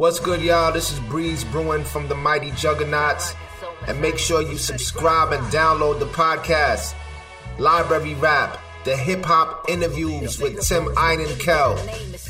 What's good, y'all? This is Breeze Brewin from the Mighty Juggaknots. And make sure you subscribe and download the podcast, Library Rap, the hip hop interviews with Tim Einenkel.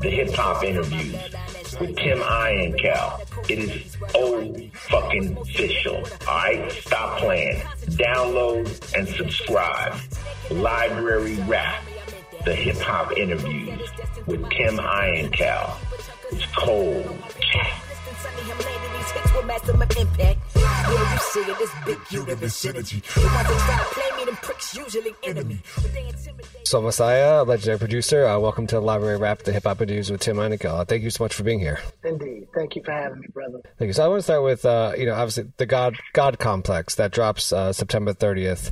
the hip hop interviews with Tim Einenkel. It is old fucking official. Alright? Stop playing. Download and subscribe. Library Rap, the hip hop interviews with Tim Einenkel. It's cold. Sol Messiah, legendary producer, uh, welcome to Library Rap, the hip hop interviews with Tim Einenkel. Uh, thank you so much for being here. Indeed, thank you for having me, brother. Thank you. So I want to start with, uh, you know, obviously the God God Complex that drops uh, September thirtieth.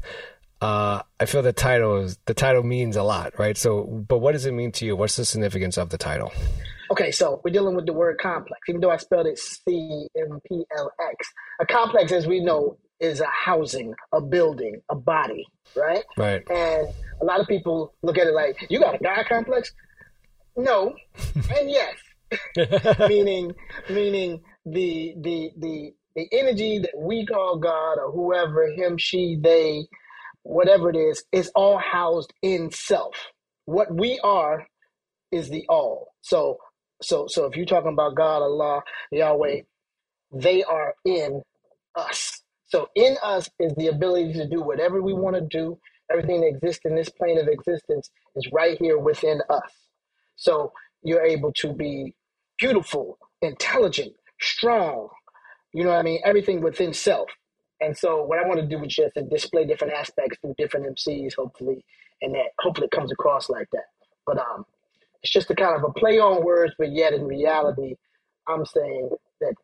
Uh, I feel the title is the title means a lot, right? So, but what does it mean to you? What's the significance of the title? Okay, so we're dealing with the word complex, even though I spelled it C M P L X. A complex, as we know, is a housing, a building, a body, right? Right. And a lot of people look at it like, you got a God complex? No, and yes. meaning, meaning the the the the energy that we call God or whoever, him, she, they, whatever it is, is all housed in self. What we are is the all. So so so if you're talking about God, Allah, Yahweh, they are in us. So in us is the ability to do whatever we want to do. Everything that exists in this plane of existence is right here within us. So you're able to be beautiful, intelligent, strong. You know what I mean? Everything within self. And so what I want to do is just display different aspects through different MCs, hopefully, and that hopefully it comes across like that. But um, it's just a kind of a play on words, but yet in reality, I'm saying that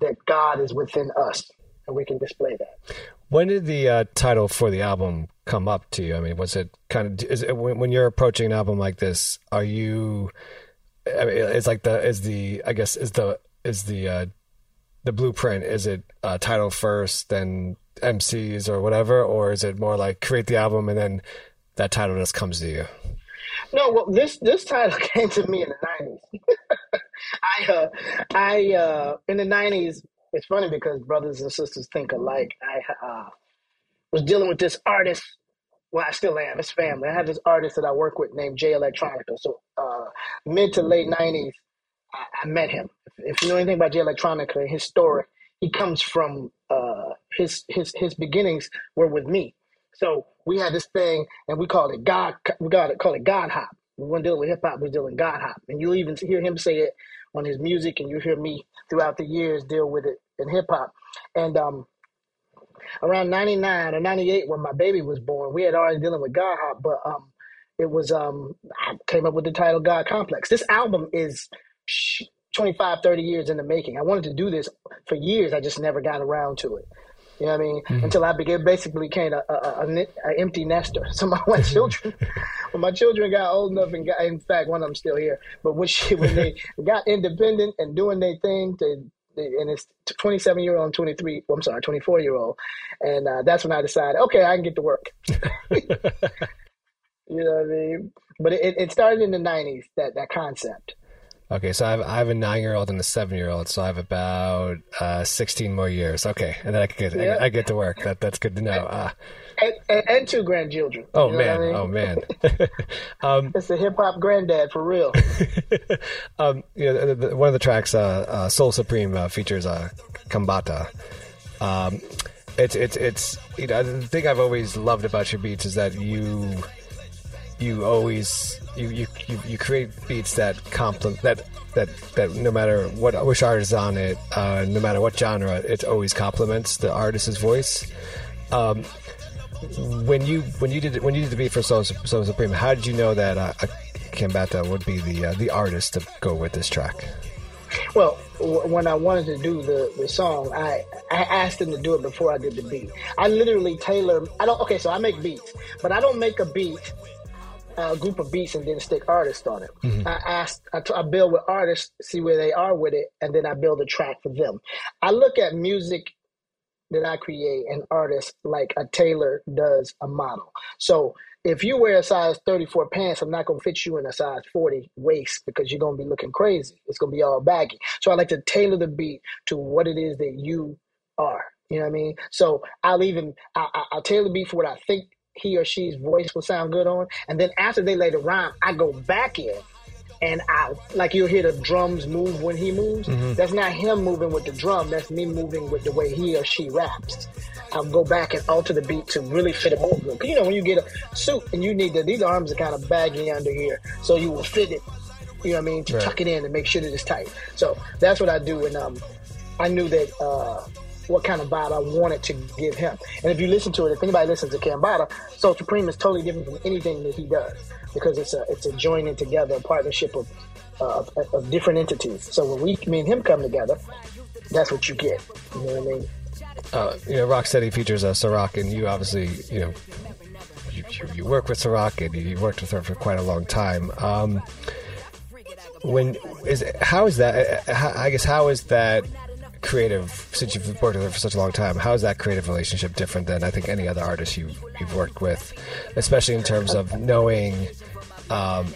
that God is within us, and we can display that. When did the uh, title for the album come up to you? I mean, was it kind of is it, when, when you're approaching an album like this? Are you? I mean, it's like the is the I guess is the is the uh, the blueprint? Is it uh, title first, then MCs or whatever, or is it more like create the album and then that title just comes to you? No, well, this this title came to me in the nineties. I uh, I uh, in the nineties. It's funny because brothers and sisters think alike. I uh, was dealing with this artist. Well, I still am. It's family. I had this artist that I work with named Jay Electronica. So uh, mid to late nineties, I, I met him. If, if you know anything about Jay Electronica his story, he comes from uh, his his his beginnings were with me. So we had this thing, and we called it God. We got it call it God hop. We weren't dealing with hip hop. We were dealing God hop, and you'll even hear him say it on his music, and you hear me throughout the years deal with it in hip hop. And um, around '99 or '98, when my baby was born, we had already dealing with God hop, but um, it was um, I came up with the title God Complex. This album is. 25, 30 years in the making. I wanted to do this for years. I just never got around to it. You know what I mean? Mm-hmm. Until I became basically became a, a, a, a, empty nester. So my, my children, when my children got old enough and got, in fact, one of them still here. But when she, when they got independent and doing their thing, to, and it's 27 year old and 23. Well, I'm sorry, 24 year old, and uh, that's when I decided, okay, I can get to work. you know what I mean? But it, it started in the 90s. That that concept. Okay, so I have, I have a nine year old and a seven year old, so I have about uh, sixteen more years. Okay, and then I get yeah. I, I, get to work. That that's good to know. Uh, and, and, and, two grandchildren. Oh you know man! I mean? Oh man! um, it's a hip hop granddad for real. um, you know, the, the, one of the tracks, uh, uh, "Soul Supreme," uh, features uh, Kambata. Um, it's it's it's you know the thing I've always loved about your beats is that you you always you, you, you, you create beats that complement that that that no matter what which artist is on it, uh, no matter what genre, it always complements the artist's voice. Um, when you when you did when you did the beat for Soul, Soul Supreme, how did you know that uh, Kambata would be the uh, the artist to go with this track? Well, when I wanted to do the, the song, I I asked him to do it before I did the beat. I literally tailor. I don't. Okay, so I make beats, but I don't make a beat a group of beats and then stick artists on it. Mm-hmm. I t- I build with artists, see where they are with it, and then I build a track for them. I look at music that I create and artists like a tailor does a model. So if you wear a size 34 pants, I'm not going to fit you in a size 40 waist because you're going to be looking crazy. It's going to be all baggy. So I like to tailor the beat to what it is that you are. You know what I mean? So I'll even I, will tailor the beat for what I think he or she's voice will sound good on. And then after they lay the rhyme, I go back in and I like you'll hear the drums move when he moves. Mm-hmm. That's not him moving with the drum. That's me moving with the way he or she raps. I'll go back and alter the beat to really fit it. Cause you know when you get a suit and you need the these arms are kind of baggy under here, so you will fit it. You know what I mean to right. tuck it in and make sure that it's tight. So that's what I do. And um, I knew that uh, what kind of vibe I wanted to give him. And if you listen to it, if anybody listens to Kambata, Soul Supreme is totally different from anything that he does because it's a it's a joining together, a partnership of uh, of, of, different entities. So when we, me and him come together, that's what you get. You know what I mean? Uh, you know, Rocksteady features uh, Sa-Roc, and you obviously, you know, you, you, work with Sa-Roc, and you worked with her for quite a long time. Um, when is how is that? Uh, I guess how is that creative since you've worked with her for such a long time how is that creative relationship different than i think any other artist you, you've worked with? Especially in terms of knowing um,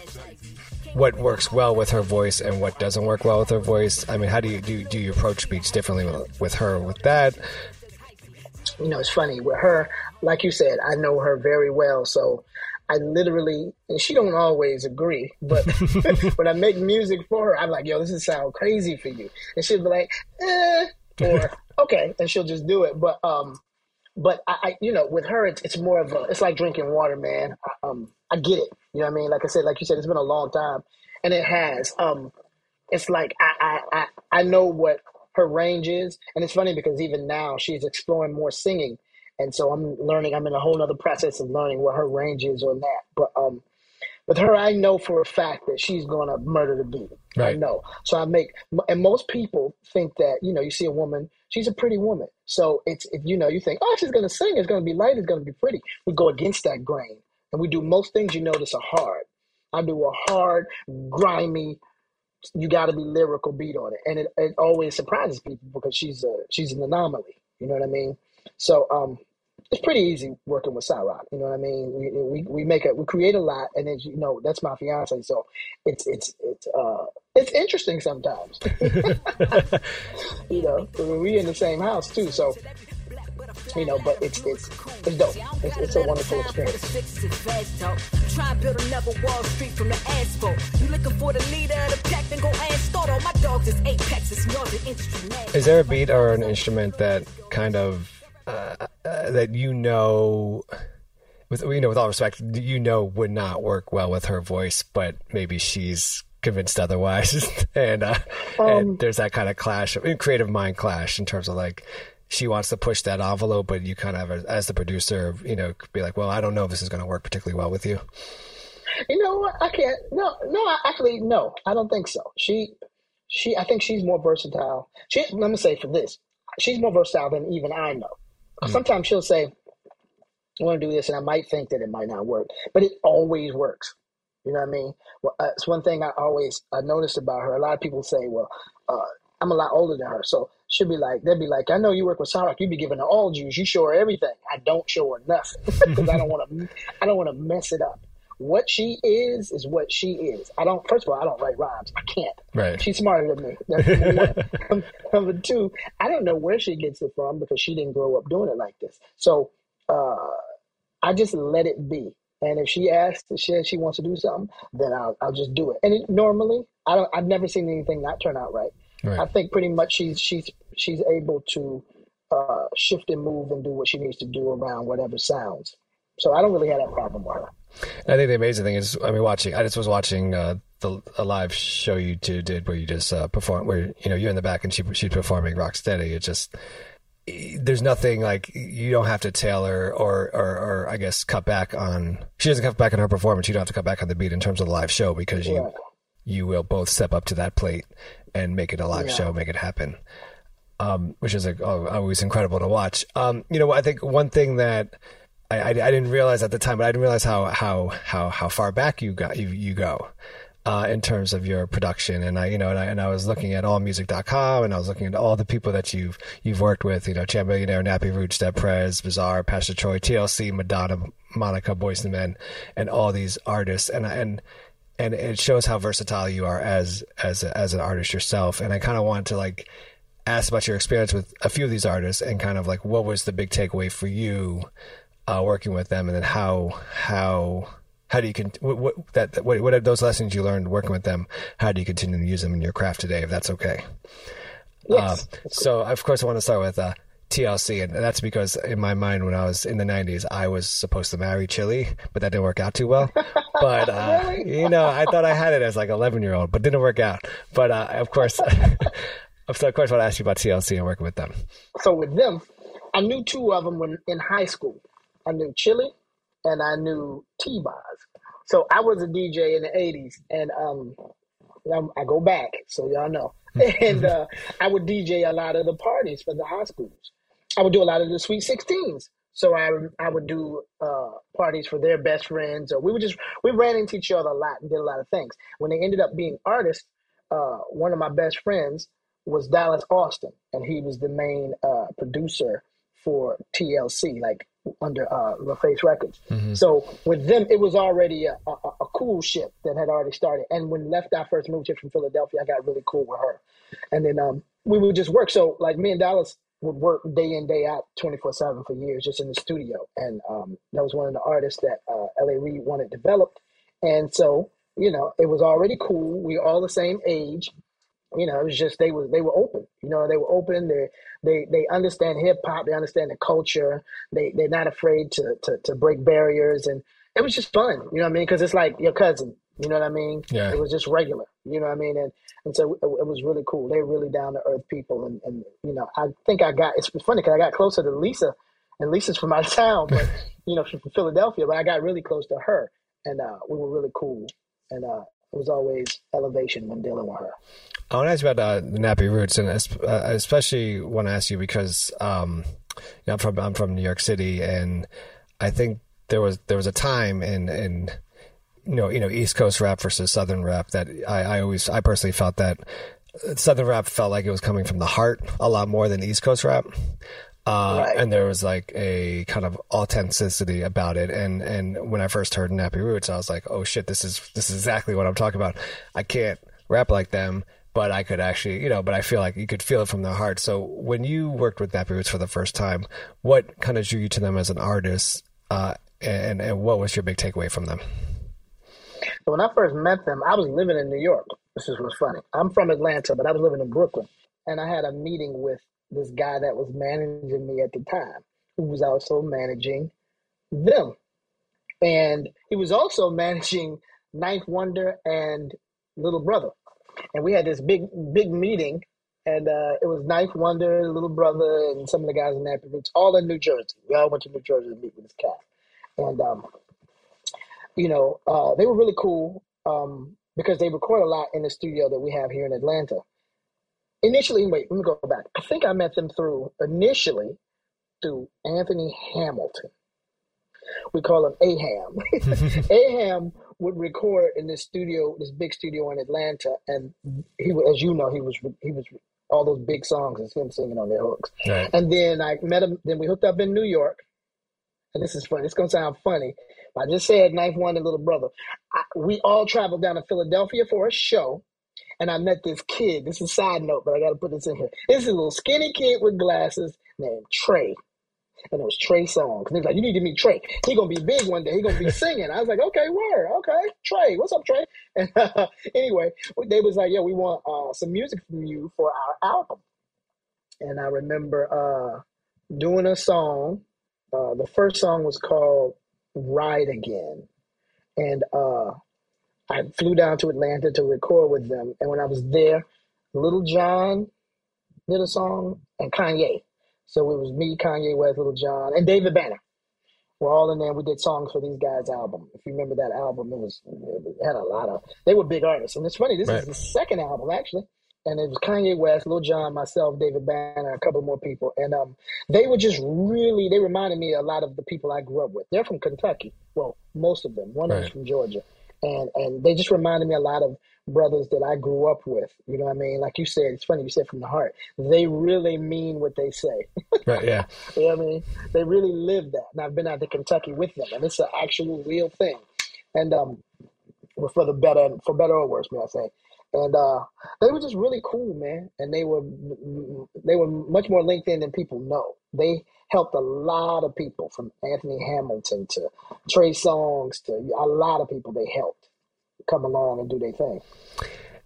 what works well with her voice and what doesn't work well with her voice. I mean how do you do, do you approach beats differently with, with her with that? You know it's funny with her like you said i know her very well so I literally, and she don't always agree, but when I make music for her, I'm like, yo, this is sound crazy for you. And she'll be like, eh, or okay, and she'll just do it. But, um, but I, I you know, with her, it's, it's more of a, it's like drinking water, man. I, um, I get it. You know what I mean? Like I said, like you said, it's been a long time and it has, um, it's like, I, I, I, I know what her range is. And it's funny because even now she's exploring more singing and so I'm learning. I'm in a whole other process of learning what her range is on that. But um, with her, I know for a fact that she's going to murder the beat. Right. I know. So I make, and most people think that you know, you see a woman, she's a pretty woman. So it's if you know, you think, oh, she's going to sing. It's going to be light. It's going to be pretty. We go against that grain, and we do most things. You notice are hard. I do a hard, grimy. You got to be lyrical beat on it, and it, it always surprises people because she's a she's an anomaly. You know what I mean? So um, it's pretty easy working with Sa-Roc. You know what I mean? We, we we make it, we create a lot, and then you know that's my fiance. So it's it's it's uh it's interesting sometimes. you know, we in the same house too, so you know, but it's it's it's dope. It's, it's a wonderful experience. Try and build another Wall Street from the asphalt. You looking for the leader of the pack? Then go and start all my dogs is apex. It's the instrument. Is there a beat or an instrument that kind of uh, that you know with you know with all respect you know would not work well with her voice but maybe she's convinced otherwise. And uh, um, and there's that kind of clash creative mind clash in terms of like she wants to push that envelope but you kind of as the producer you know be like well i don't know if this is going to work particularly well with you. You know what? I can't no no actually no i don't think so. She she i think she's more versatile. She let me say for this she's more versatile than even i know. Sometimes she'll say, I want to do this, and I might think that it might not work, but it always works. You know what I mean? Well, uh, it's one thing I always I noticed about her. A lot of people say, "Well, uh, I'm a lot older than her," so she'll be like, they'll be like, "I know you work with Sarah. You'd be giving her all juice. You show her everything. I don't show her nothing because I don't want to. I don't want to mess it up. What she is is what she is. I don't. First of all, I don't write rhymes. I can't. Right. She's smarter than me. That's number one. number two, I don't know where she gets it from because she didn't grow up doing it like this. So uh, I just let it be. And if she asks, she she wants to do something, then I'll I'll just do it. And it, normally, I don't. I've never seen anything not turn out right. right. I think pretty much she's she's she's able to uh, shift and move and do what she needs to do around whatever sounds. So I don't really have that problem with her. I think the amazing thing is, I mean, watching. I just was watching uh, the a live show you two did where you just uh, perform, where you know you're in the back and she she's performing rock steady. It just there's nothing like you don't have to tailor or, or, or I guess cut back on. She doesn't cut back on her performance. You don't have to cut back on the beat in terms of the live show because you yeah. you will both step up to that plate and make it a live yeah. show, make it happen. Um, which is like, oh, always incredible to watch. Um, you know, I think one thing that I, I, I, didn't realize at the time, but I didn't realize how how how how far back you got you you go uh, in terms of your production. And I, you know, and I, and I was looking at allmusic.com and I was looking at all the people that you've, you've worked with, you know, Chamillionaire, Nappy Roots, Dead Prez, Bizarre, Pastor Troy, TLC, Madonna, Monica, Boyz II Men, and all these artists. And, and, and it shows how versatile you are as, as, as an artist yourself. And I kind of wanted to like, ask about your experience with a few of these artists and kind of like what was the big takeaway for you uh, working with them and then how how how do you con- what, what that what, what are those lessons you learned working with them? How do you continue to use them in your craft today? If that's okay. Yes. Uh, so of course I want to start with uh, TLC, and that's because in my mind when I was in the '90s, I was supposed to marry Chili, but that didn't work out too well. But uh, really? you know, I thought I had it as like 11 year old, but didn't work out. But uh, of course, so of course, I want to ask you about TLC and working with them. So with them, I knew two of them when in high school. I knew Chili and I knew T-Boz. So I was a DJ in the 80s and um, I go back, so y'all know. and uh, I would DJ a lot of the parties for the high schools. I would do a lot of the Sweet 16s. So I, I would do uh, parties for their best friends, or we would just we ran into each other a lot and did a lot of things. When they ended up being artists, uh, one of my best friends was Dallas Austin, and he was the main uh, producer for TLC, like under uh, LaFace Records. Mm-hmm. So with them, it was already a, a, a, cool ship that had already started. And when Left Eye first moved here from Philadelphia, I got really cool with her. And then um, we would just work. So like me and Dallas would work day in, day out, 24 7 for years, just in the studio. And um, that was one of the artists that uh, L.A. Reid wanted developed. And so, you know, it was already cool. We were all the same age you know, it was just they were they were open. You know, they were open. They they they understand hip hop. They understand the culture. They they're not afraid to to to break barriers, and it was just fun. You know what I mean? Because it's like your cousin. You know what I mean? Yeah. It was just regular. You know what I mean? And and so it, it was really cool. They're really down to earth people, and and you know, I think I got it's funny because I got closer to Lisa, and Lisa's from my town, but you know, she's from Philadelphia. But I got really close to her, and uh, we were really cool. And uh, it was always elevation when dealing with her. I want to ask you about uh, the Nappy Roots, and uh, especially want to ask you because um, you know, I'm from I'm from New York City, and I think there was there was a time in in you know you know East Coast rap versus Southern rap that I, I always I personally felt that Southern rap felt like it was coming from the heart a lot more than East Coast rap. Uh, right. and there was like a kind of authenticity about it. And, and when I first heard Nappy Roots, I was like, oh shit, this is, this is exactly what I'm talking about. I can't rap like them, but I could actually, you know, but I feel like you could feel it from their heart. So when you worked with Nappy Roots for the first time, what kind of drew you to them as an artist? Uh, and, and what was your big takeaway from them? So when I first met them, I was living in New York. This is what's funny. I'm from Atlanta, but I was living in Brooklyn. And I had a meeting with this guy that was managing me at the time, who was also managing them. And he was also managing Ninth Wonder and Little Brother. And we had this big, big meeting, and uh, it was Ninth Wonder, Little Brother, and some of the guys in Nappy Roots, all in New Jersey. We all went to New Jersey to meet with this cat. And, um, you know, uh, they were really cool um, because they record a lot in the studio that we have here in Atlanta initially, wait, let me go back. I think I met them through initially through Anthony Hamilton. We call him Aham. Aham would record in this studio, this big studio in Atlanta, and he, as you know, he was he was all those big songs is him singing on their hooks. Right. And then I met him. Then we hooked up in New York, and this is funny. It's gonna sound funny. I just said Ninth One and Little Brother. I, we all traveled down to Philadelphia for a show, and I met this kid. This is a side note, but I got to put this in here. This is a little skinny kid with glasses named Trey and it was Trey Songz. And he was like, "You need to meet Trey. He gonna be big one day. He gonna be singing." I was like, "Okay, where? Okay, Trey. What's up, Trey?" And uh, anyway, they was like, "Yeah, we want uh, some music from you for our album." And I remember uh, doing a song. Uh, the first song was called "Ride Again," and uh, I flew down to Atlanta to record with them. And when I was there, Lil Jon did a song, and Kanye. So it was me, Kanye West, Lil Jon, and David Banner. We're all in there. We did songs for these guys' album. If you remember that album, it was it had a lot of. They were big artists, and it's funny. This right. is the second album actually, and it was Kanye West, Lil Jon, myself, David Banner, a couple more people, and um, they were just really. They reminded me a lot of the people I grew up with. They're from Kentucky. Well, most of them. One right. is from Georgia, and and they just reminded me a lot of brothers that I grew up with. You know what I mean? Like you said, it's funny you said from the heart. They really mean what they say. right. Yeah. you know what I mean? They really live that. And I've been out to Kentucky with them, and it's an actual real thing. And um, for the better, for better or worse, may I say. And uh, they were just really cool, man. And they were they were much more linked in than people know. They helped a lot of people, from Anthony Hamilton to Trey Songz to a lot of people. They helped come along and do their thing.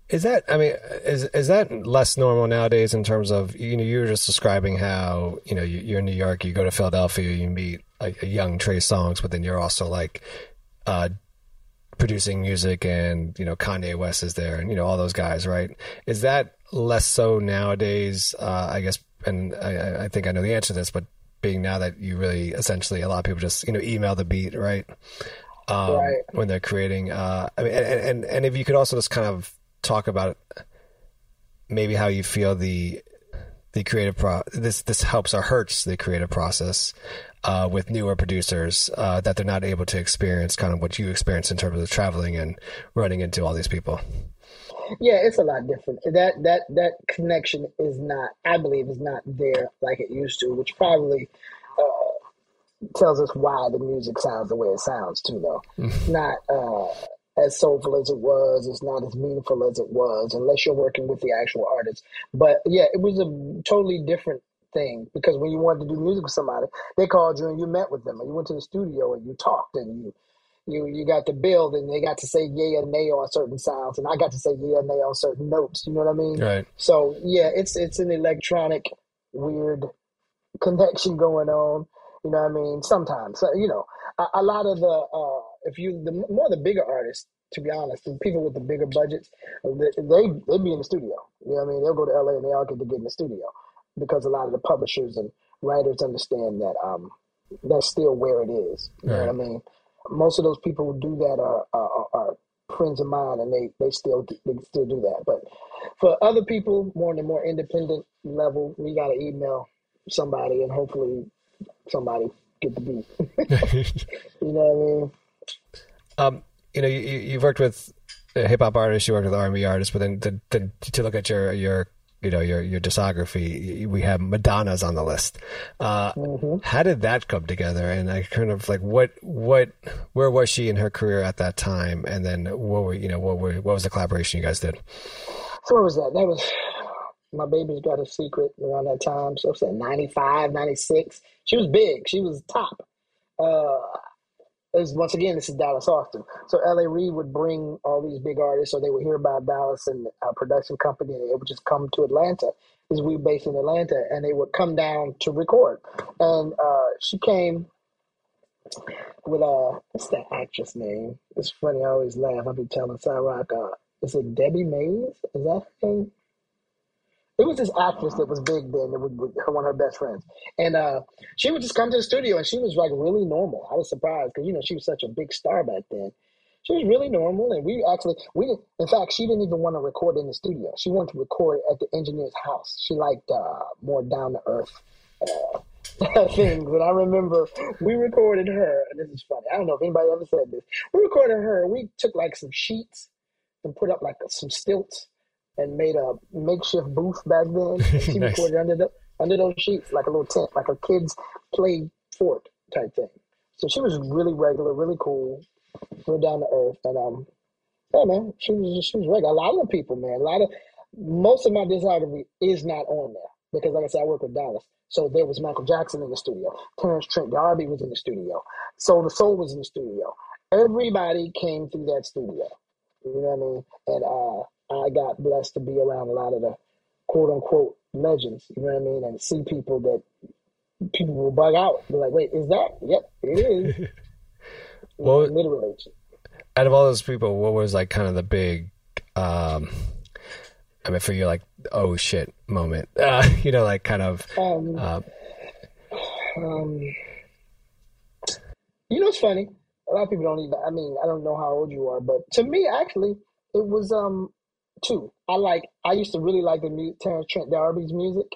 Is that I mean is is that less normal nowadays in terms of you know you were just describing how you know you, are in New York you go to Philadelphia you meet a, a young Trey Songz but then you're also like uh, producing music and you know Kanye West is there and you know all those guys right is that less so nowadays uh, I guess and I, I think I know the answer to this but being now that you really essentially a lot of people just you know email the beat right um, right. when they're creating. Uh, I mean, and, and and if you could also just kind of talk about maybe how you feel the the creative pro this this helps or hurts the creative process uh, with newer producers uh, that they're not able to experience kind of what you experience in terms of traveling and running into all these people. Yeah, it's a lot different. That that that connection is not, I believe, is not there like it used to, which probably uh, tells us why the music sounds the way it sounds too though mm-hmm. not uh, as soulful as it was it's not as meaningful as it was unless you're working with the actual artist but yeah it was a totally different thing because when you wanted to do music with somebody they called you and you met with them and you went to the studio and you talked and you you you got to build and they got to say yeah and nay on certain sounds and I got to say yeah and nay on certain notes you know what I mean right so yeah it's it's an electronic weird connection going on you know what I mean? Sometimes, so, you know, a, a, lot of the uh, if you the more the bigger artists, to be honest, the people with the bigger budgets, they they be in the studio. You know what I mean? They'll go to LA and they all get to get in the studio because a lot of the publishers and writers understand that um that's still where it is. You right. know what I mean? Most of those people who do that are, are, are friends of mine, and they they still they still do that. But for other people, more on the more independent level, we got to email somebody, and hopefully somebody get the beat. you know what I mean? Um, you know, you, you've worked with hip hop artists, you worked with R and B artists, but then the, the, to look at your your you know your your discography, we have Madonna's on the list. Uh, mm-hmm. How did that come together? And I kind of like what what where was she in her career at that time? And then what were you know what were what was the collaboration you guys did? So what was that? That was my baby's got a secret around that time. So it's like 95, 96. She was big. She was top. Uh, was, once again, this is Dallas Austin. So LA Reid would bring all these big artists, or they would hear about Dallas and our production company, and they would just come to Atlanta. Because we based in Atlanta, and they would come down to record. And uh, she came with uh, what's that actress name? It's funny. I always laugh. I'll be telling Sa-Roc, uh, is it Debbie Mays? Is that her name? It was this actress that was big then, that was her one of her best friends, and uh, she would just come to the studio, and she was like really normal. I was surprised because you know she was such a big star back then. She was really normal, and we actually we in fact she didn't even want to record in the studio. She wanted to record at the engineer's house. She liked uh, more down to earth uh, things. And I remember we recorded her, and this is funny. I don't know if anybody ever said this. We recorded her. We took like some sheets and put up like some stilts and made a makeshift booth back then. She nice. recorded under the under those sheets, like a little tent, like a kids play fort type thing. So she was really regular, really cool, real down to earth, and um, yeah, man, she was she was regular. A lot of the people, man, a lot of most of my discography is not on there because, like I said, I work with Dallas. So there was Michael Jackson in the studio. Terence Trent D'Arby was in the studio. Soul II Soul was in the studio. Everybody came through that studio. You know what I mean? And uh, I got blessed to be around a lot of the quote unquote legends. You know what I mean? And see people that people will bug out. Be like, wait, is that? Yep, it is. well, literally. Out of all those people, what was like kind of the big um, I mean, for you, like, oh shit moment, uh, you know, like kind of. Um, uh, um, you know, it's funny. A lot of people don't even. I mean, I don't know how old you are, but to me, actually, it was um two. I like. I used to really like the music, Terence Trent D'Arby's music,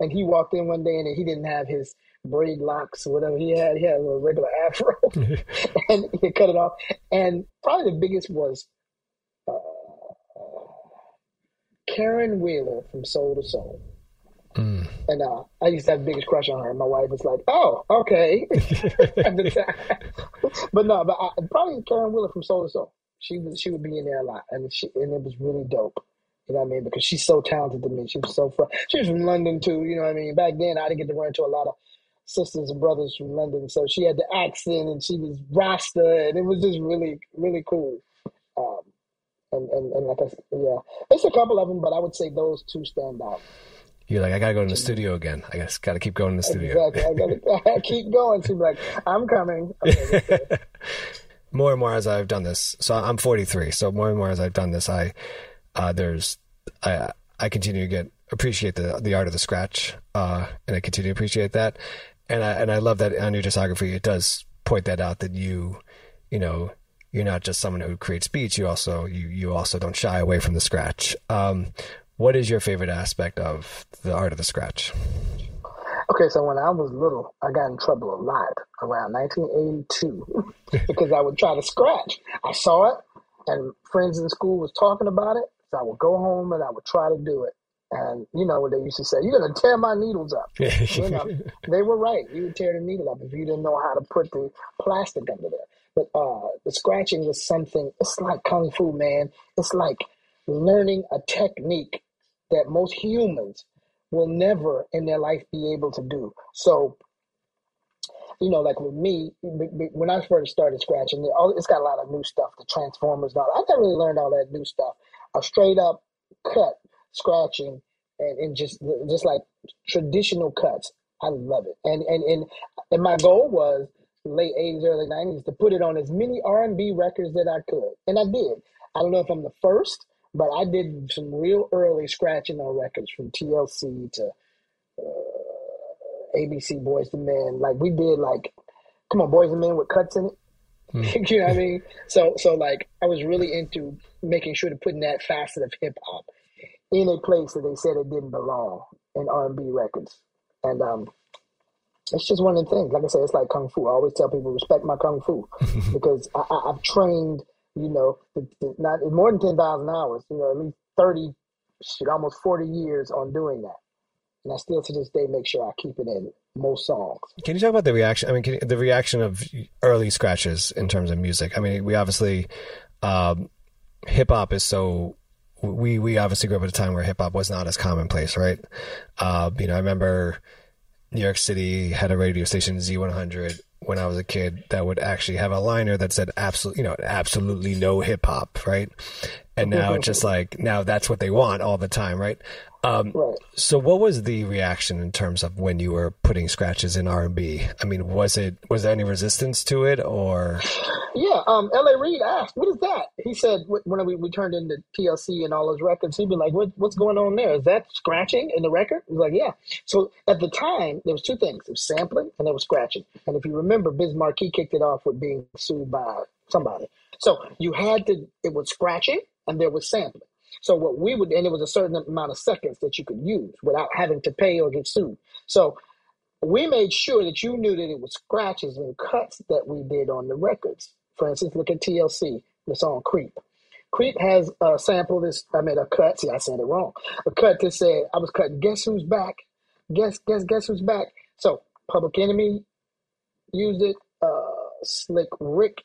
and he walked in one day and he didn't have his braid locks or whatever he had. He had a regular afro, and he cut it off. And probably the biggest was Caron Wheeler from Soul II Soul. Mm. And uh, I used to have the biggest crush on her. My wife was like, "Oh, okay." but no, but I, probably Caron Wheeler from Soul II Soul. She was she would be in there a lot, and she and it was really dope. You know what I mean? Because she's so talented to me. She was so fun. She was from London too. You know what I mean? Back then, I didn't get to run into a lot of sisters and brothers from London, so she had the accent, and she was Rasta, and it was just really really cool. Um, and, and, and like I said, yeah, it's a couple of them, but I would say those two stand out. You're like, I gotta go to the studio again. I guess gotta keep going to the studio. Exactly. I gotta keep going. She's like, I'm coming. Okay, more and more as I've done this. So I'm 43. So more and more as I've done this, I uh, there's I I continue to get appreciate the the art of the scratch, uh, and I continue to appreciate that. And I and I love that on your discography it does point that out that you you know you're not just someone who creates beats. You also you you also don't shy away from the scratch. Um, what is your favorite aspect of the art of the scratch? Okay, so when I was little, I got in trouble a lot around 1982 because I would try to scratch. I saw it, and friends in school was talking about it, so I would go home and I would try to do it. And you know what they used to say, "You're gonna tear my needles up." you know, they were right. You would tear the needle up if you didn't know how to put the plastic under there. But uh, the scratching was something. It's like kung fu, man. It's like learning a technique that most humans will never in their life be able to do. So, you know, like with me, when I first started scratching, it's got a lot of new stuff, the Transformers. All I never really learned all that new stuff. A straight up cut scratching and, and just just like traditional cuts. I love it. And and and and my goal was late 80s, early 90s to put it on as many R&B records that I could. And I did. I don't know if I'm the first, but I did some real early scratching on records from TLC to uh, ABC Boyz II Men. Like we did like, come on, Boyz II Men with cuts in it. Mm. you know what I mean? So, so like I was really into making sure to putting that facet of hip hop in a place that they said it didn't belong in R&B records. And um, it's just one of the things. Like I said, it's like kung fu. I always tell people respect my kung fu because I, have trained, you know, not more than ten thousand hours. You know, at least thirty, shit, almost forty years on doing that, and I still to this day make sure I keep it in most songs. Can you talk about the reaction? I mean, you, the reaction of early scratches in terms of music. I mean, we obviously um, hip hop is so we we obviously grew up at a time where hip hop was not as commonplace, right? Uh, you know, I remember New York City had a radio station Z100 when I was a kid that would actually have a liner that said absolutely, you know, absolutely no hip hop, right? And now it's just like now that's what they want all the time, right? Um, right. So, what was the reaction in terms of when you were putting scratches in R and B? I mean, was it was there any resistance to it, or? Yeah, um, L.A. Reid asked, "What is that?" He said, "When we, we turned into TLC and all those records, he'd be like, what, "What's going on there? Is that scratching in the record?" He's like, "Yeah." So at the time, there was two things: there was sampling and there was scratching. And if you remember, Biz Markie kicked it off with being sued by somebody. So you had to. It was scratching and there was sampling. So what we would, and it was a certain amount of seconds that you could use without having to pay or get sued. So we made sure that you knew that it was scratches and cuts that we did on the records. For instance, look at TLC, the song Creep. Creep has a sample this I made a cut. See, I said it wrong. A cut that said I was cutting guess who's back? Guess guess guess who's back? So Public Enemy used it, uh Slick Rick.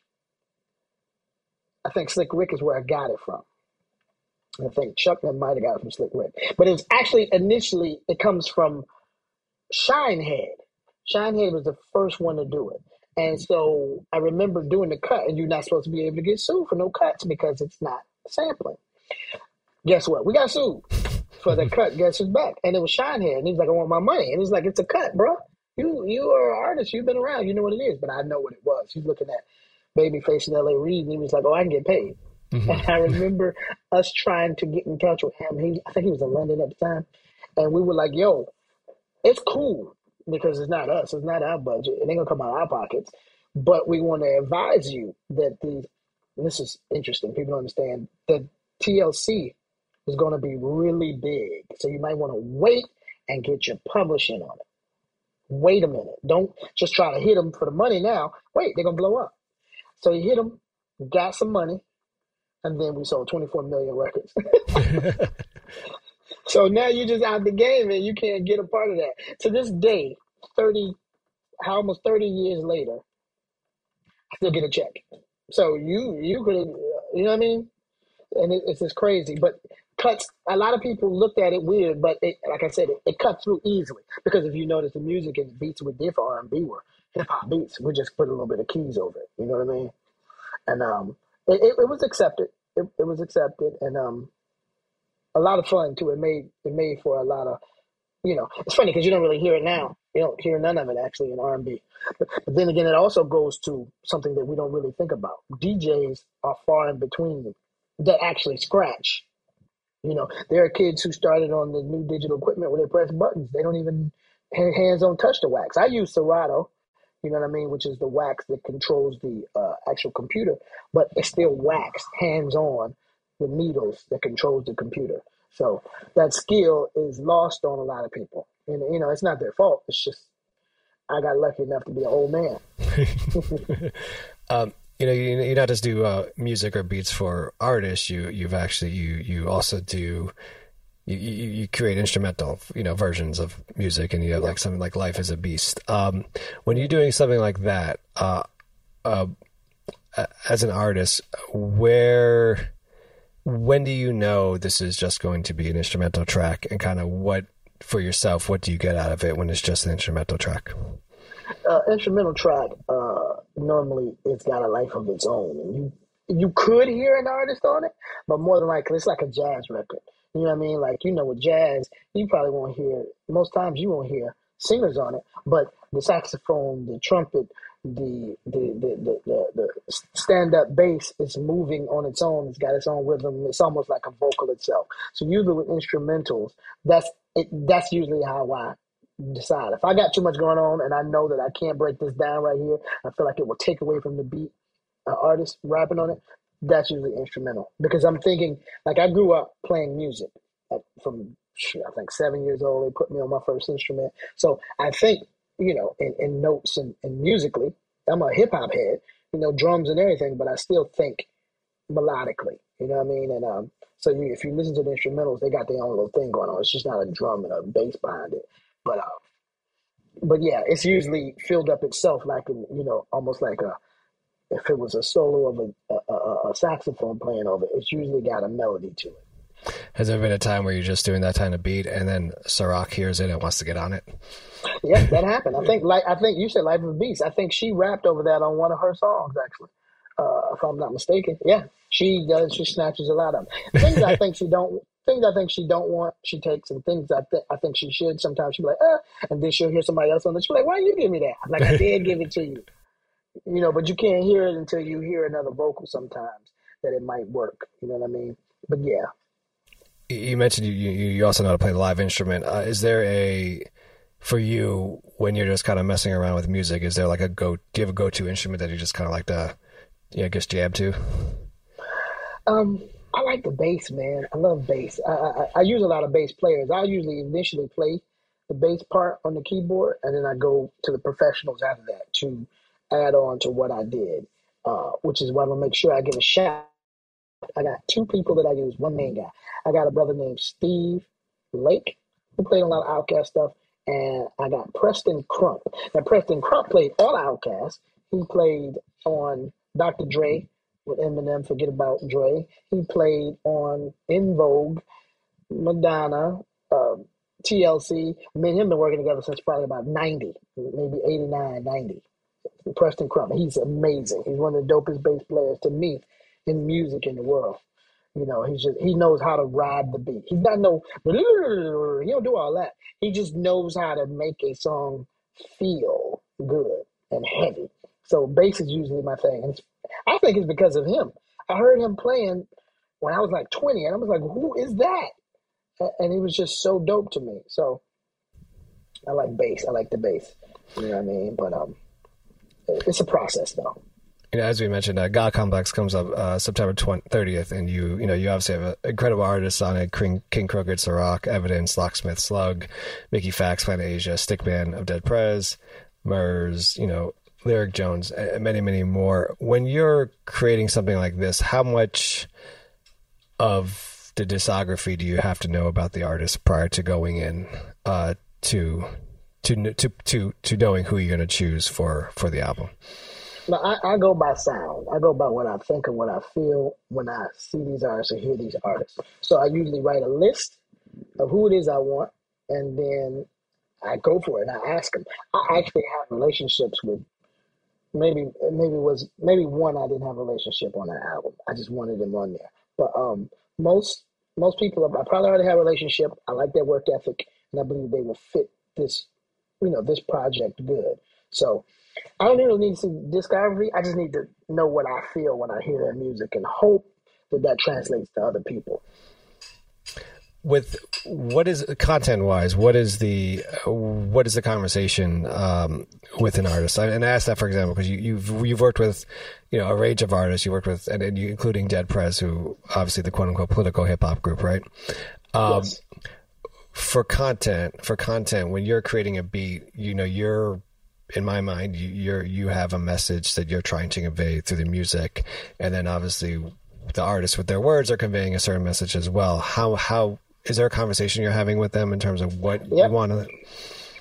I think Slick Rick is where I got it from. I think Chuck might have got it from Slick Rick. But it's actually initially it comes from Shinehead. Shinehead was the first one to do it. And so I remember doing the cut, and you're not supposed to be able to get sued for no cuts because it's not sampling. Guess what? We got sued for the cut. Guess who's back? And it was Shinehead, and he was like, "I want my money." And he's like, "It's a cut, bro. You you are an artist. You've been around. You know what it is." But I know what it was. He's looking at Babyface and L.A. Reid, and he was like, "Oh, I can get paid." Mm-hmm. And I remember us trying to get in touch with him. He, I think he was in London at the time, and we were like, "Yo, it's cool because it's not us, it's not our budget. It ain't gonna come out of our pockets. But we want to advise you that these this is interesting. People don't understand that TLC is going to be really big. So you might want to wait and get your publishing on it. Wait a minute. Don't just try to hit them for the money now. Wait, they're going to blow up. So you hit them, got some money, and then we sold 24 million records. So now you're just out the game and you can't get a part of that. To this day, 30, how almost 30 years later, I still get a check. So you you could you know what I mean? And it, it's just crazy. But cuts a lot of people looked at it weird, but it, like I said, it, it cut through easily because if you notice the music and the beats we different. R and B were hip hop beats. We just put a little bit of keys over it. You know what I mean? And um, it, it, it was accepted. It, it was accepted, and um, a lot of fun too. It made it made for a lot of, you know, it's funny because you don't really hear it now. You don't hear none of it actually in R and B. But, then again, it also goes to something that we don't really think about. DJs are far in between that actually scratch. You know, there are kids who started on the new digital equipment where they press buttons. They don't even hands on touch the wax. I use Serato, you know what I mean, which is the wax that controls the uh, actual computer, but it's still wax, hands on the needles that controls the computer. So that skill is lost on a lot of people. And you know, it's not their fault. It's just I got lucky enough to be an old man. um, you know, you, you not just do uh, music or beats for artists. You you've actually you you also do you, you, you create instrumental you know versions of music, and you have like something like Life is a Beast. Um, when you're doing something like that, uh, uh, as an artist, where when do you know this is just going to be an instrumental track? And kind of what for yourself what do you get out of it when it's just an instrumental track? Uh, instrumental track uh, normally it's got a life of its own. And you you could hear an artist on it but more than likely it's like a jazz record you know what i mean like you know with jazz you probably won't hear most times you won't hear singers on it but the saxophone the trumpet the the the the, the, stand up bass is moving on its own. It's got its own rhythm. It's almost like a vocal itself. So usually with instrumentals, that's it. That's usually how I decide. If I got too much going on and I know that I can't break this down right here, I feel like it will take away from the beat. Uh, artist rapping on it, that's usually instrumental because I'm thinking like I grew up playing music from I think seven years old. They put me on my first instrument, so I think you know, in, in notes and, and musically. I'm a hip hop head, you know, drums and everything, but I still think melodically. You know what I mean? And um, so you, if you listen to the instrumentals, they got their own little thing going on. It's just not a drum and a bass behind it. But uh, but yeah, it's usually filled up itself like in, you know, almost like a if it was a solo of a, a, a, saxophone playing over it, it's usually got a melody to it. Has there been a time where you're just doing that kind of beat and then Sa-Roc hears it and wants to get on it? Yeah, that happened. I think like I think you said Life of a Beast. I think she rapped over that on one of her songs actually. Uh, if I'm not mistaken. Yeah. She does she snatches a lot of them. Things I think she don't things I think she don't want, she takes, and things I think I think she should. Sometimes she'll be like, uh, and then she'll hear somebody else on it. She'll be like, why you give me that? like, I did give it to you. You know, but you can't hear it until you hear another vocal sometimes that it might work. You know what I mean? But yeah, you mentioned you, you also know how to play the live instrument. Uh, is there a for you when you're just kind of messing around with music? Is there like a go? Do you have a go-to instrument that you just kind of like to, yeah, know, just jam to? Um, I like the bass, man. I love bass. I, I, I use a lot of bass players. I usually initially play the bass part on the keyboard, and then I go to the professionals after that to add on to what I did, uh, which is why I'm gonna make sure I give a shout. I got two people that I use, one main guy. I got a brother named Steve Lake who played a lot of OutKast stuff, and I got Preston Crump. Now Preston Crump played all OutKast. He played on Dr. Dre with Eminem. Forget about Dre. He played on En Vogue, Madonna, um, TLC. Me and him been working together since probably about 90, maybe 89, 90. Preston Crump. He's amazing. He's one of the dopest bass players to me in music in the world. You know, he's just he knows how to ride the beat. He's not no he don't do all that. He just knows how to make a song feel good and heavy. So bass is usually my thing. And I think it's because of him. I heard him playing when I was like 20, and I was like, who is that? And he was just so dope to me. So I like bass. I like the bass. You know what I mean? But um, it's a process, though. You know, as we mentioned, uh, God Complex comes up uh, September 20, 30th, and you, you know, you obviously have incredible artists on it: King, King Crooked, Sa-Roc, Evidence, Locksmith, Slug, Mickey Factz, Planet Asia, Stickman of Dead Prez, Murs, you know, Lyric Jones, and many, many more. When you're creating something like this, how much of the discography do you have to know about the artist prior to going in uh, to to to to to knowing who you're going to choose for for the album? No, I, I go by sound. I go by what I think and what I feel when I see these artists or hear these artists. So I usually write a list of who it is I want, and then I go for it and I ask them. I actually have relationships with maybe maybe was maybe one I didn't have a relationship on that album. I just wanted them on there. But um, most most people I probably already have a relationship. I like their work ethic, and I believe they will fit this you know this project good. So I don't really need to see discography. I just need to know what I feel when I hear their music and hope that that translates to other people. With what is content wise, what is the what is the conversation um, with an artist? And I ask that for example because you, you've you've worked with you know a range of artists. You worked with and, and you, including Dead Prez, who obviously the quote unquote political hip hop group, right? Um, yes. For content, for content, when you're creating a beat, you know you're in my mind, you, you're you have a message that you're trying to convey through the music, and then obviously the artists with their words are conveying a certain message as well. How how is there a conversation you're having with them in terms of what yep. you want to?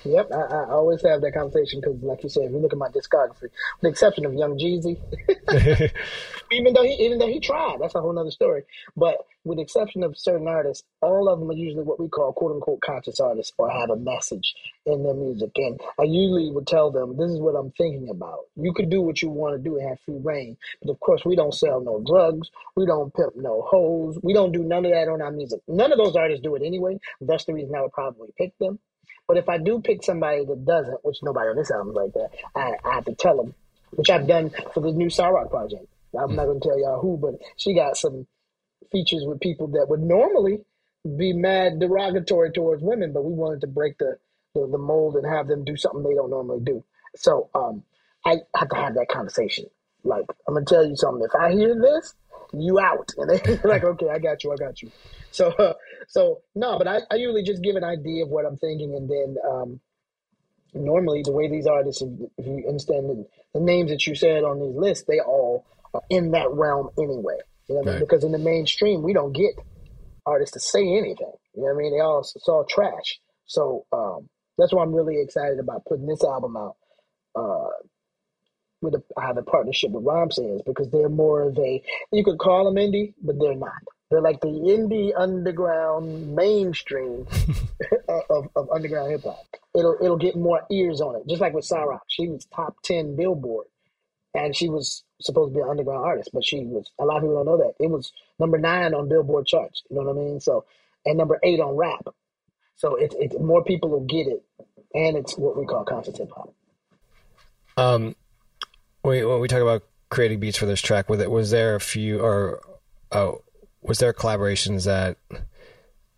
Yep, I, I, always have that conversation because, like you said, if you look at my discography, with the exception of Young Jeezy, even though he even though he tried, that's a whole other story. But with the exception of certain artists, all of them are usually what we call "quote unquote" conscious artists or have a message in their music. And I usually would tell them, "This is what I'm thinking about. You can do what you want to do and have free reign, but of course, we don't sell no drugs, we don't pimp no hoes, we don't do none of that on our music. None of those artists do it anyway. That's the reason I would probably pick them." But if I do pick somebody that doesn't, which nobody on this album is like that, I, I have to tell them, which I've done for the new Sa-Roc project. I'm not going to tell y'all who, but she got some features with people that would normally be mad derogatory towards women, but we wanted to break the, the, the mold and have them do something they don't normally do. So um, I have to have that conversation. Like, I'm going to tell you something. If I hear this, you out. And they're like, okay, I got you, I got you. So, uh, so no, but I, I usually just give an idea of what I'm thinking, and then um, normally the way these artists, if you understand the, the, names that you said on these lists, they all are in that realm anyway. You know what right. I mean? Because in the mainstream, we don't get artists to say anything. You know what I mean? They all it's all trash. So um, that's why I'm really excited about putting this album out. Uh, with a, I have a partnership with Rhymesayers because they're more of a you could call them indie, but they're not. They're like the indie underground mainstream of, of underground hip hop. It'll it'll get more ears on it. Just like with Sa-Roc. She was top ten Billboard. And she was supposed to be an underground artist, but she was a lot of people don't know that. It was number nine on Billboard charts. You know what I mean? So and number eight on rap. So it's it more people will get it. And it's what we call conscious hip hop. Um when we talk about creating beats for this track, was it was there a few or oh was there collaborations that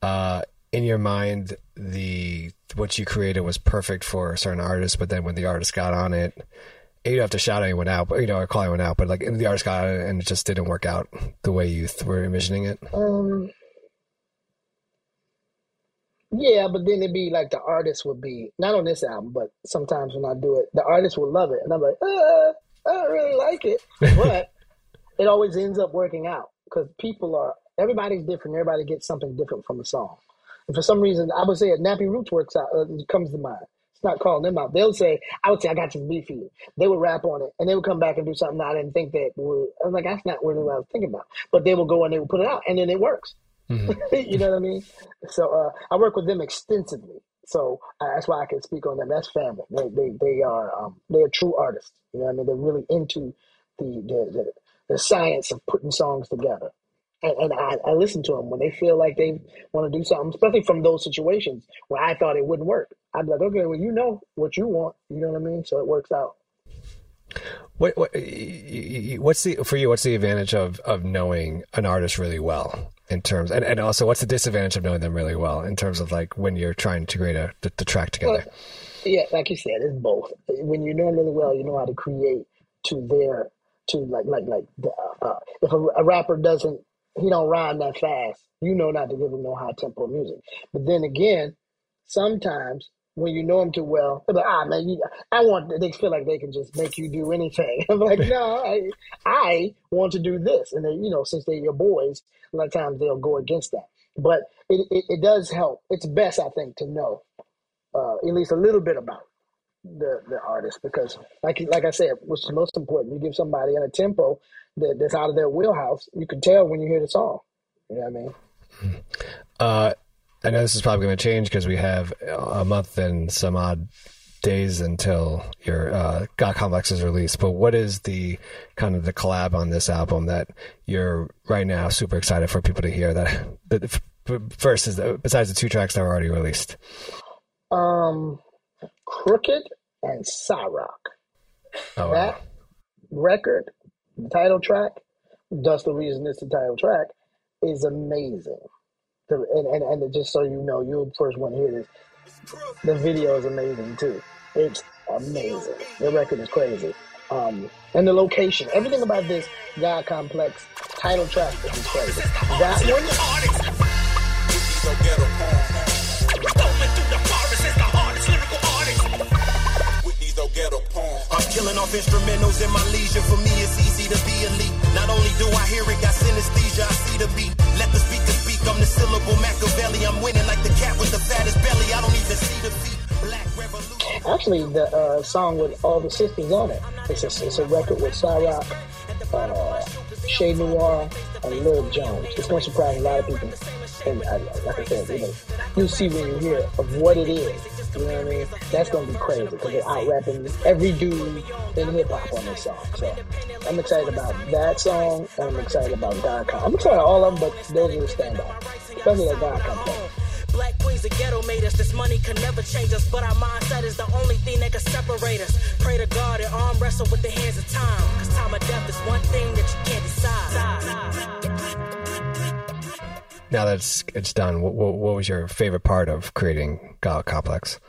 uh, in your mind the what you created was perfect for a certain artist, but then when the artist got on it, you don't have to shout anyone out, but you know, or call anyone out, but like the artist got on it and it just didn't work out the way you th- were envisioning it. Um, Yeah, but then it'd be like the artist would be not on this album, but sometimes when I do it, the artist will love it, and I'm like, uh, I don't really like it, but it always ends up working out because people are everybody's different. Everybody gets something different from a song, and for some reason, I would say a Nappy Roots works out. Uh, comes to mind. It's not calling them out. They'll say, "I would say I got this beat for you." They would rap on it, and they would come back and do something I didn't think that would. I was like, "That's not really what I was thinking about," but they will go and they will put it out, and then it works. Mm-hmm. you know what I mean? So uh, I work with them extensively. So uh, that's why I can speak on them. That's family. They they, they are um, they're true artists. You know what I mean? They're really into the the, the, the science of putting songs together. And, and I, I listen to them when they feel like they want to do something, especially from those situations where I thought it wouldn't work. I'd be like, okay, well, you know what you want. You know what I mean? So it works out. What, what what's the for you? What's the advantage of of knowing an artist really well? in terms and, and also what's the disadvantage of knowing them really well in terms of like when you're trying to create a the, the track together well, yeah like you said it's both when you know really well you know how to create to their to like like like uh, uh, if a, a, rapper doesn't he don't rhyme that fast you know not to give him no high tempo music but then again sometimes when you know them too well, they're like, ah, man, you, I want, they feel like they can just make you do anything. I'm like, no, I, I want to do this. And they, you know, since they're your boys, a lot of times they'll go against that. But it, it, it does help. It's best, I think, to know uh, at least a little bit about the, the artist because, like like I said, what's most important, you give somebody in a tempo that, that's out of their wheelhouse, you can tell when you hear the song. You know what I mean? Uh, I know this is probably going to change because we have a month and some odd days until your uh, God Complex is released. But what is the kind of the collab on this album that you're right now super excited for people to hear? That, that first is the, besides the two tracks that were already released. Um, Crooked and Sa-Roc. Oh, that wow. record, the title track, that's the reason it's the title track, is amazing and, and, and just so you know, you'll first one to hear this. The video is amazing too. It's amazing. The record is crazy. Um, and the location, everything about this God Complex title track is crazy. That one. I'm killing off instrumentals in my leisure. For me, it's easy to be elite. Not only do I hear it, got synesthesia, I see the beat. Let the speaker speak, I'm the syllable Machiavelli. I'm winning like the cat with the fattest belly. I don't even see the feet. Actually, the uh, song with all the sisters on it. It's a, it's a record with Sa-Roc, uh, Che Noir, and Lyric Jones. It's going to surprise a lot of people. And uh, like I said, you know, you'll see when you hear it of what it is. You know what I mean? That's gonna be crazy because they're out rapping every dude in hip hop on this song. So I'm excited about that song, and I'm excited about God Come. I'm excited about all of them, but those are the standout, especially that God Come. Black queens of ghetto made us. This money can never change us, but our mindset is the only thing that can separate us. Pray to God and arm wrestle with the hands of time. Cause time of death is one thing that you can't decide now that it's, it's done, what, what, what was your favorite part of creating God Complex?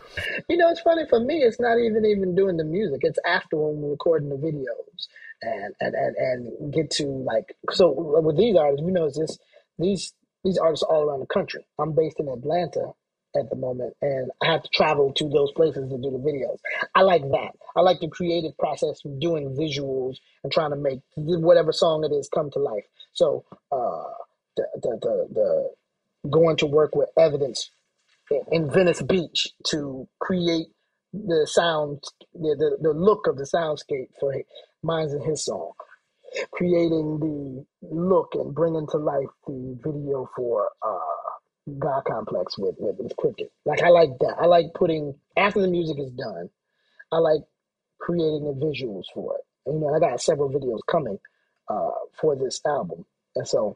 You know, it's funny for me. It's not even even doing the music. It's after when we're recording the videos and and and, and get to like so with these artists, we know this these these artists all around the country. I'm based in Atlanta at the moment, and I have to travel to those places to do the videos. I like that. I like the creative process of doing visuals and trying to make whatever song it is come to life. So. uh the, the, the, the going to work with evidence in Venice Beach to create the sound, the, the, the look of the soundscape for Mines and his song, creating the look and bringing to life the video for uh, God Complex with, with, with Crooked. Like, I like that. I like putting, after the music is done, I like creating the visuals for it. And, you know, I got several videos coming uh, for this album. And so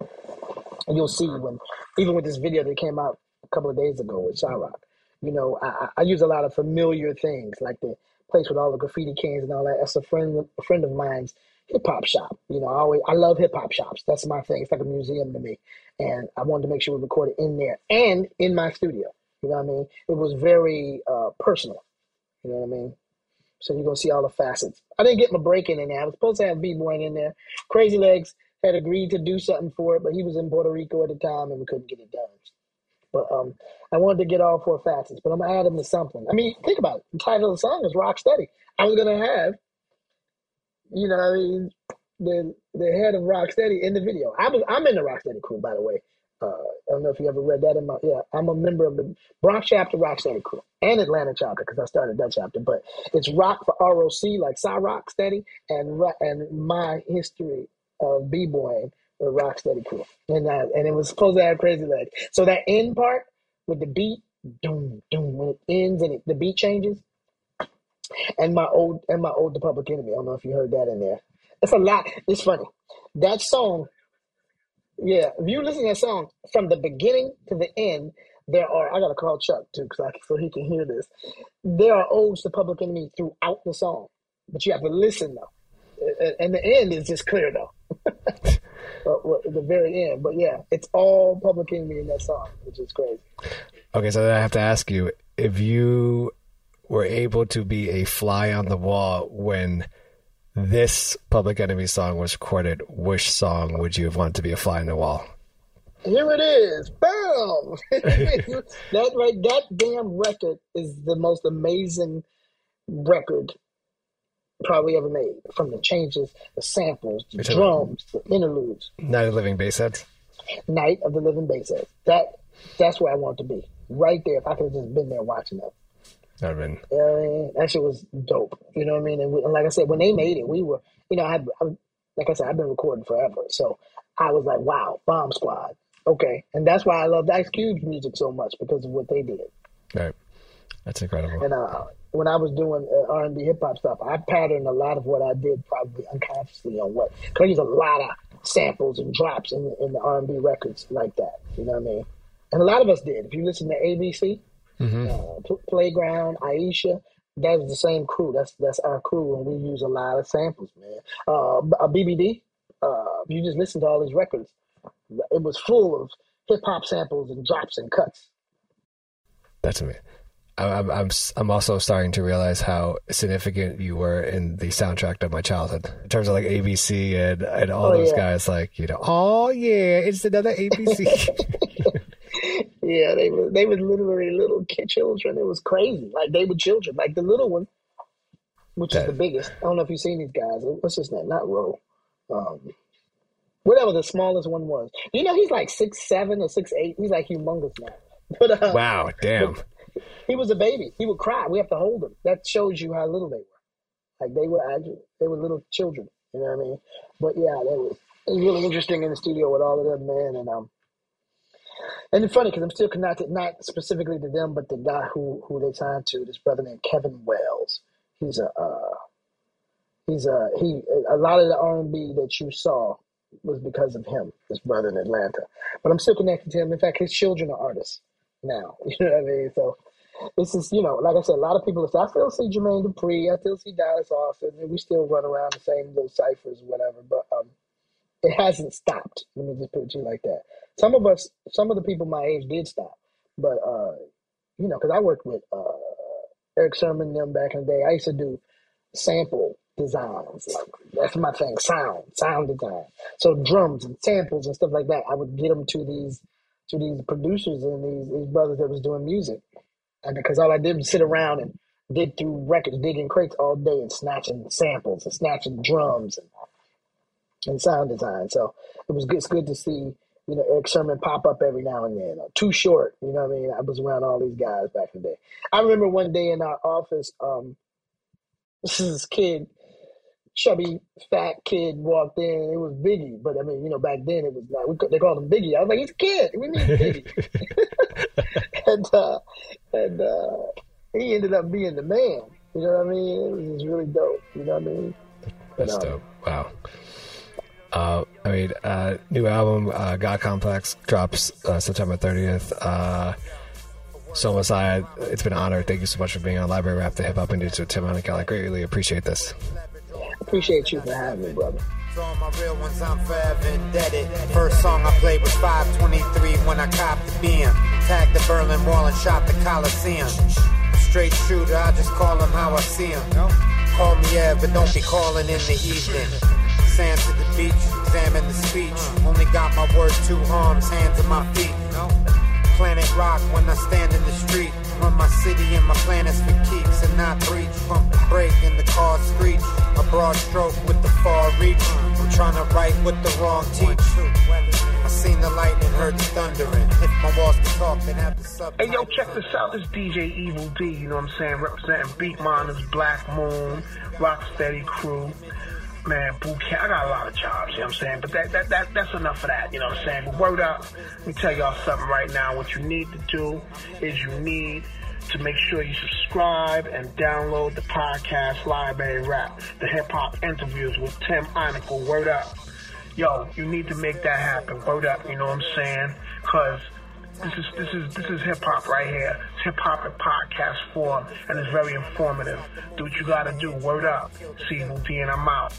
and you'll see when, even with this video that came out a couple of days ago with Sa-Roc, you know, I, I use a lot of familiar things like the place with all the graffiti cans and all that. That's a friend, a friend of mine's hip hop shop. You know, I always I love hip hop shops. That's my thing. It's like a museum to me, and I wanted to make sure we recorded in there and in my studio. You know what I mean? It was very uh, personal. You know what I mean? So you're gonna see all the facets. I didn't get my break in in there. I was supposed to have B boy in there. Crazy Legs had agreed to do something for it, but he was in Puerto Rico at the time and we couldn't get it done. But um, I wanted to get all four facets, but I'm gonna add them to something. I mean, think about it. The title of the song is Rock Steady. I was gonna have, you know, I mean, the the head of Rocksteady in the video. I was I'm in the Rocksteady crew, by the way. Uh, I don't know if you ever read that in my yeah. I'm a member of the Bronx chapter Rocksteady crew and Atlanta chapter because I started that chapter. But it's Rock for ROC like Sa-Roc Steady and and my history of b boying the Rocksteady crew, and uh, and it was supposed to have crazy legs. So that end part with the beat, doom doom when it ends and it, the beat changes, and my old and my old the Public Enemy. I don't know if you heard that in there. It's a lot. It's funny. That song, yeah. If you listen to that song from the beginning to the end, there are. I gotta call Chuck too, cause so he can hear this. There are odes to Public Enemy throughout the song, but you have to listen though. And the end is just clear though. at the very end, but yeah, it's all Public Enemy in that song, which is crazy. Okay, so then I have to ask you if you were able to be a fly on the wall when this Public Enemy song was recorded, which song would you have wanted to be a fly on the wall? Here it is. Bam! that right, that damn record is the most amazing record probably ever made. From the changes, the samples, the drums, the interludes. Night of the Living Baseheads. Night of the Living Baseheads. That that's where I want to be. Right there. If I could have just been there watching them. I mean, you know I mean, that shit was dope. You know what I mean? And, we, and like I said, when they made it, we were, you know, I, I, like I said, I've been recording forever, so I was like, wow, Bomb Squad, okay, and that's why I love Ice Cube's music so much because of what they did. Right, that's incredible. And uh, when I was doing uh, R and B hip hop stuff, I patterned a lot of what I did probably unconsciously on what because I use a lot of samples and drops in, in the R and B records like that. You know what I mean? And a lot of us did. If you listen to ABC, mm-hmm. uh, Playground, Aisha. That's the same crew. That's that's our crew, and we use a lot of samples, man. Uh, a BBD. Uh, you just listen to all these records. It was full of hip hop samples and drops and cuts. That's amazing. I'm, I'm I'm also starting to realize how significant you were in the soundtrack of my childhood in terms of like ABC and and all oh, those yeah. guys. Like you know, oh yeah, it's another ABC. Yeah, they were they were literally little kid children. It was crazy. Like they were children. Like the little one, which is the biggest. I don't know if you've seen these guys. What's his name? Not Roe. Um, whatever the smallest one was. You know, he's like six seven or six eight. He's like humongous now. But uh, wow, damn. He was a baby. He would cry. We have to hold him. That shows you how little they were. Like they were they were little children. You know what I mean? But yeah, they was, it was really interesting in the studio with all of them, man. And um, and it's funny because I'm still connected, not specifically to them, but the guy who who they signed to, this brother named Kevin Wales. He's a uh, he's a he. A lot of the R and B that you saw was because of him, this brother in Atlanta. But I'm still connected to him. In fact, his children are artists now. You know what I mean? So this is, you know, like I said, a lot of people. I still see Jermaine Dupri. I still see Dallas Austin, and we still run around the same little ciphers, whatever. But um, it hasn't stopped. Let me just put it to you like that. Some of us, some of the people my age did stop, but uh, you know, because I worked with uh, Erick Sermon them back in the day. I used to do sample designs. Like that's my thing, sound, sound design. So drums and samples and stuff like that. I would get them to these to these producers and these these brothers that was doing music, and because all I did was sit around and dig through records, digging crates all day and snatching samples and snatching drums and and sound design. So it was good, it's good to see, you know, Erick Sermon pop up every now and then. Too short, you know what I mean? I was around all these guys back in the day. I remember one day in our office, um, this is this kid, chubby, fat kid walked in. It was Biggie, but I mean, you know, back then it was like we, they called him Biggie. I was like, he's a kid. We need Biggie. and uh, and uh, he ended up being the man. You know what I mean? It was really dope. You know what I mean? That's but, um, dope. Wow. Uh, I mean, uh, new album, uh, God Complex, drops uh, September 30th. Uh, Sol Messiah, it's been an honor. Thank you so much for being on Library Rap, the hip hop industry with Tim Monica. I greatly appreciate this. Appreciate you for having me, brother. To all my real ones, I'm forever indebted. First song I played was 523 when I copped the BM. Tagged the Berlin Wall and shot the Coliseum. Straight shooter, I just call him how I see him. Call me Ed, but don't be calling in the evening sand to the beach, examine the speech. Only got my word, two arms, hands on my feet. Planet rock when I stand in the street. Run my city and my planets for keeps and not breach. Pump the brake and the car screech. A broad stroke with the far reach. I'm trying to write what the wrong teach. I seen the lightning, heard the thundering. If my walls could talk, then have the sub. Hey, yo, check this out. This DJ Evil D, you know what I'm saying? Representing Beat Beatminers, Black Moon, Rocksteady Crew. Man, camp. I got a lot of jobs, you know what I'm saying? But that, that, that that's enough of that, you know what I'm saying? But word up, let me tell y'all something right now. What you need to do is you need to make sure you subscribe and download the podcast Library Rap, the hip hop interviews with Tim Einicle. Word up. Yo, you need to make that happen. Word up, you know what I'm saying? Cause this is this is this is hip hop right here. It's hip hop in podcast form, and it's very informative. Do what you gotta do. Word up. See you, and I'm out.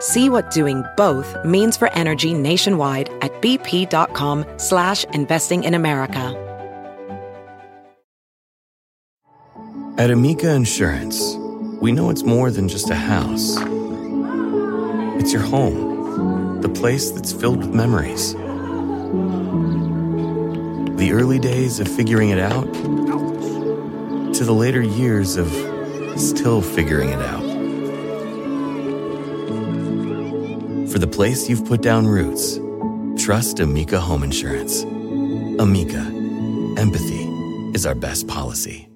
See what doing both means for energy nationwide at bp.com slash investing in America. At Amica Insurance, we know it's more than just a house. It's your home, the place that's filled with memories. The early days of figuring it out to the later years of still figuring it out. For the place you've put down roots, trust Amica Home Insurance. Amica, empathy is our best policy.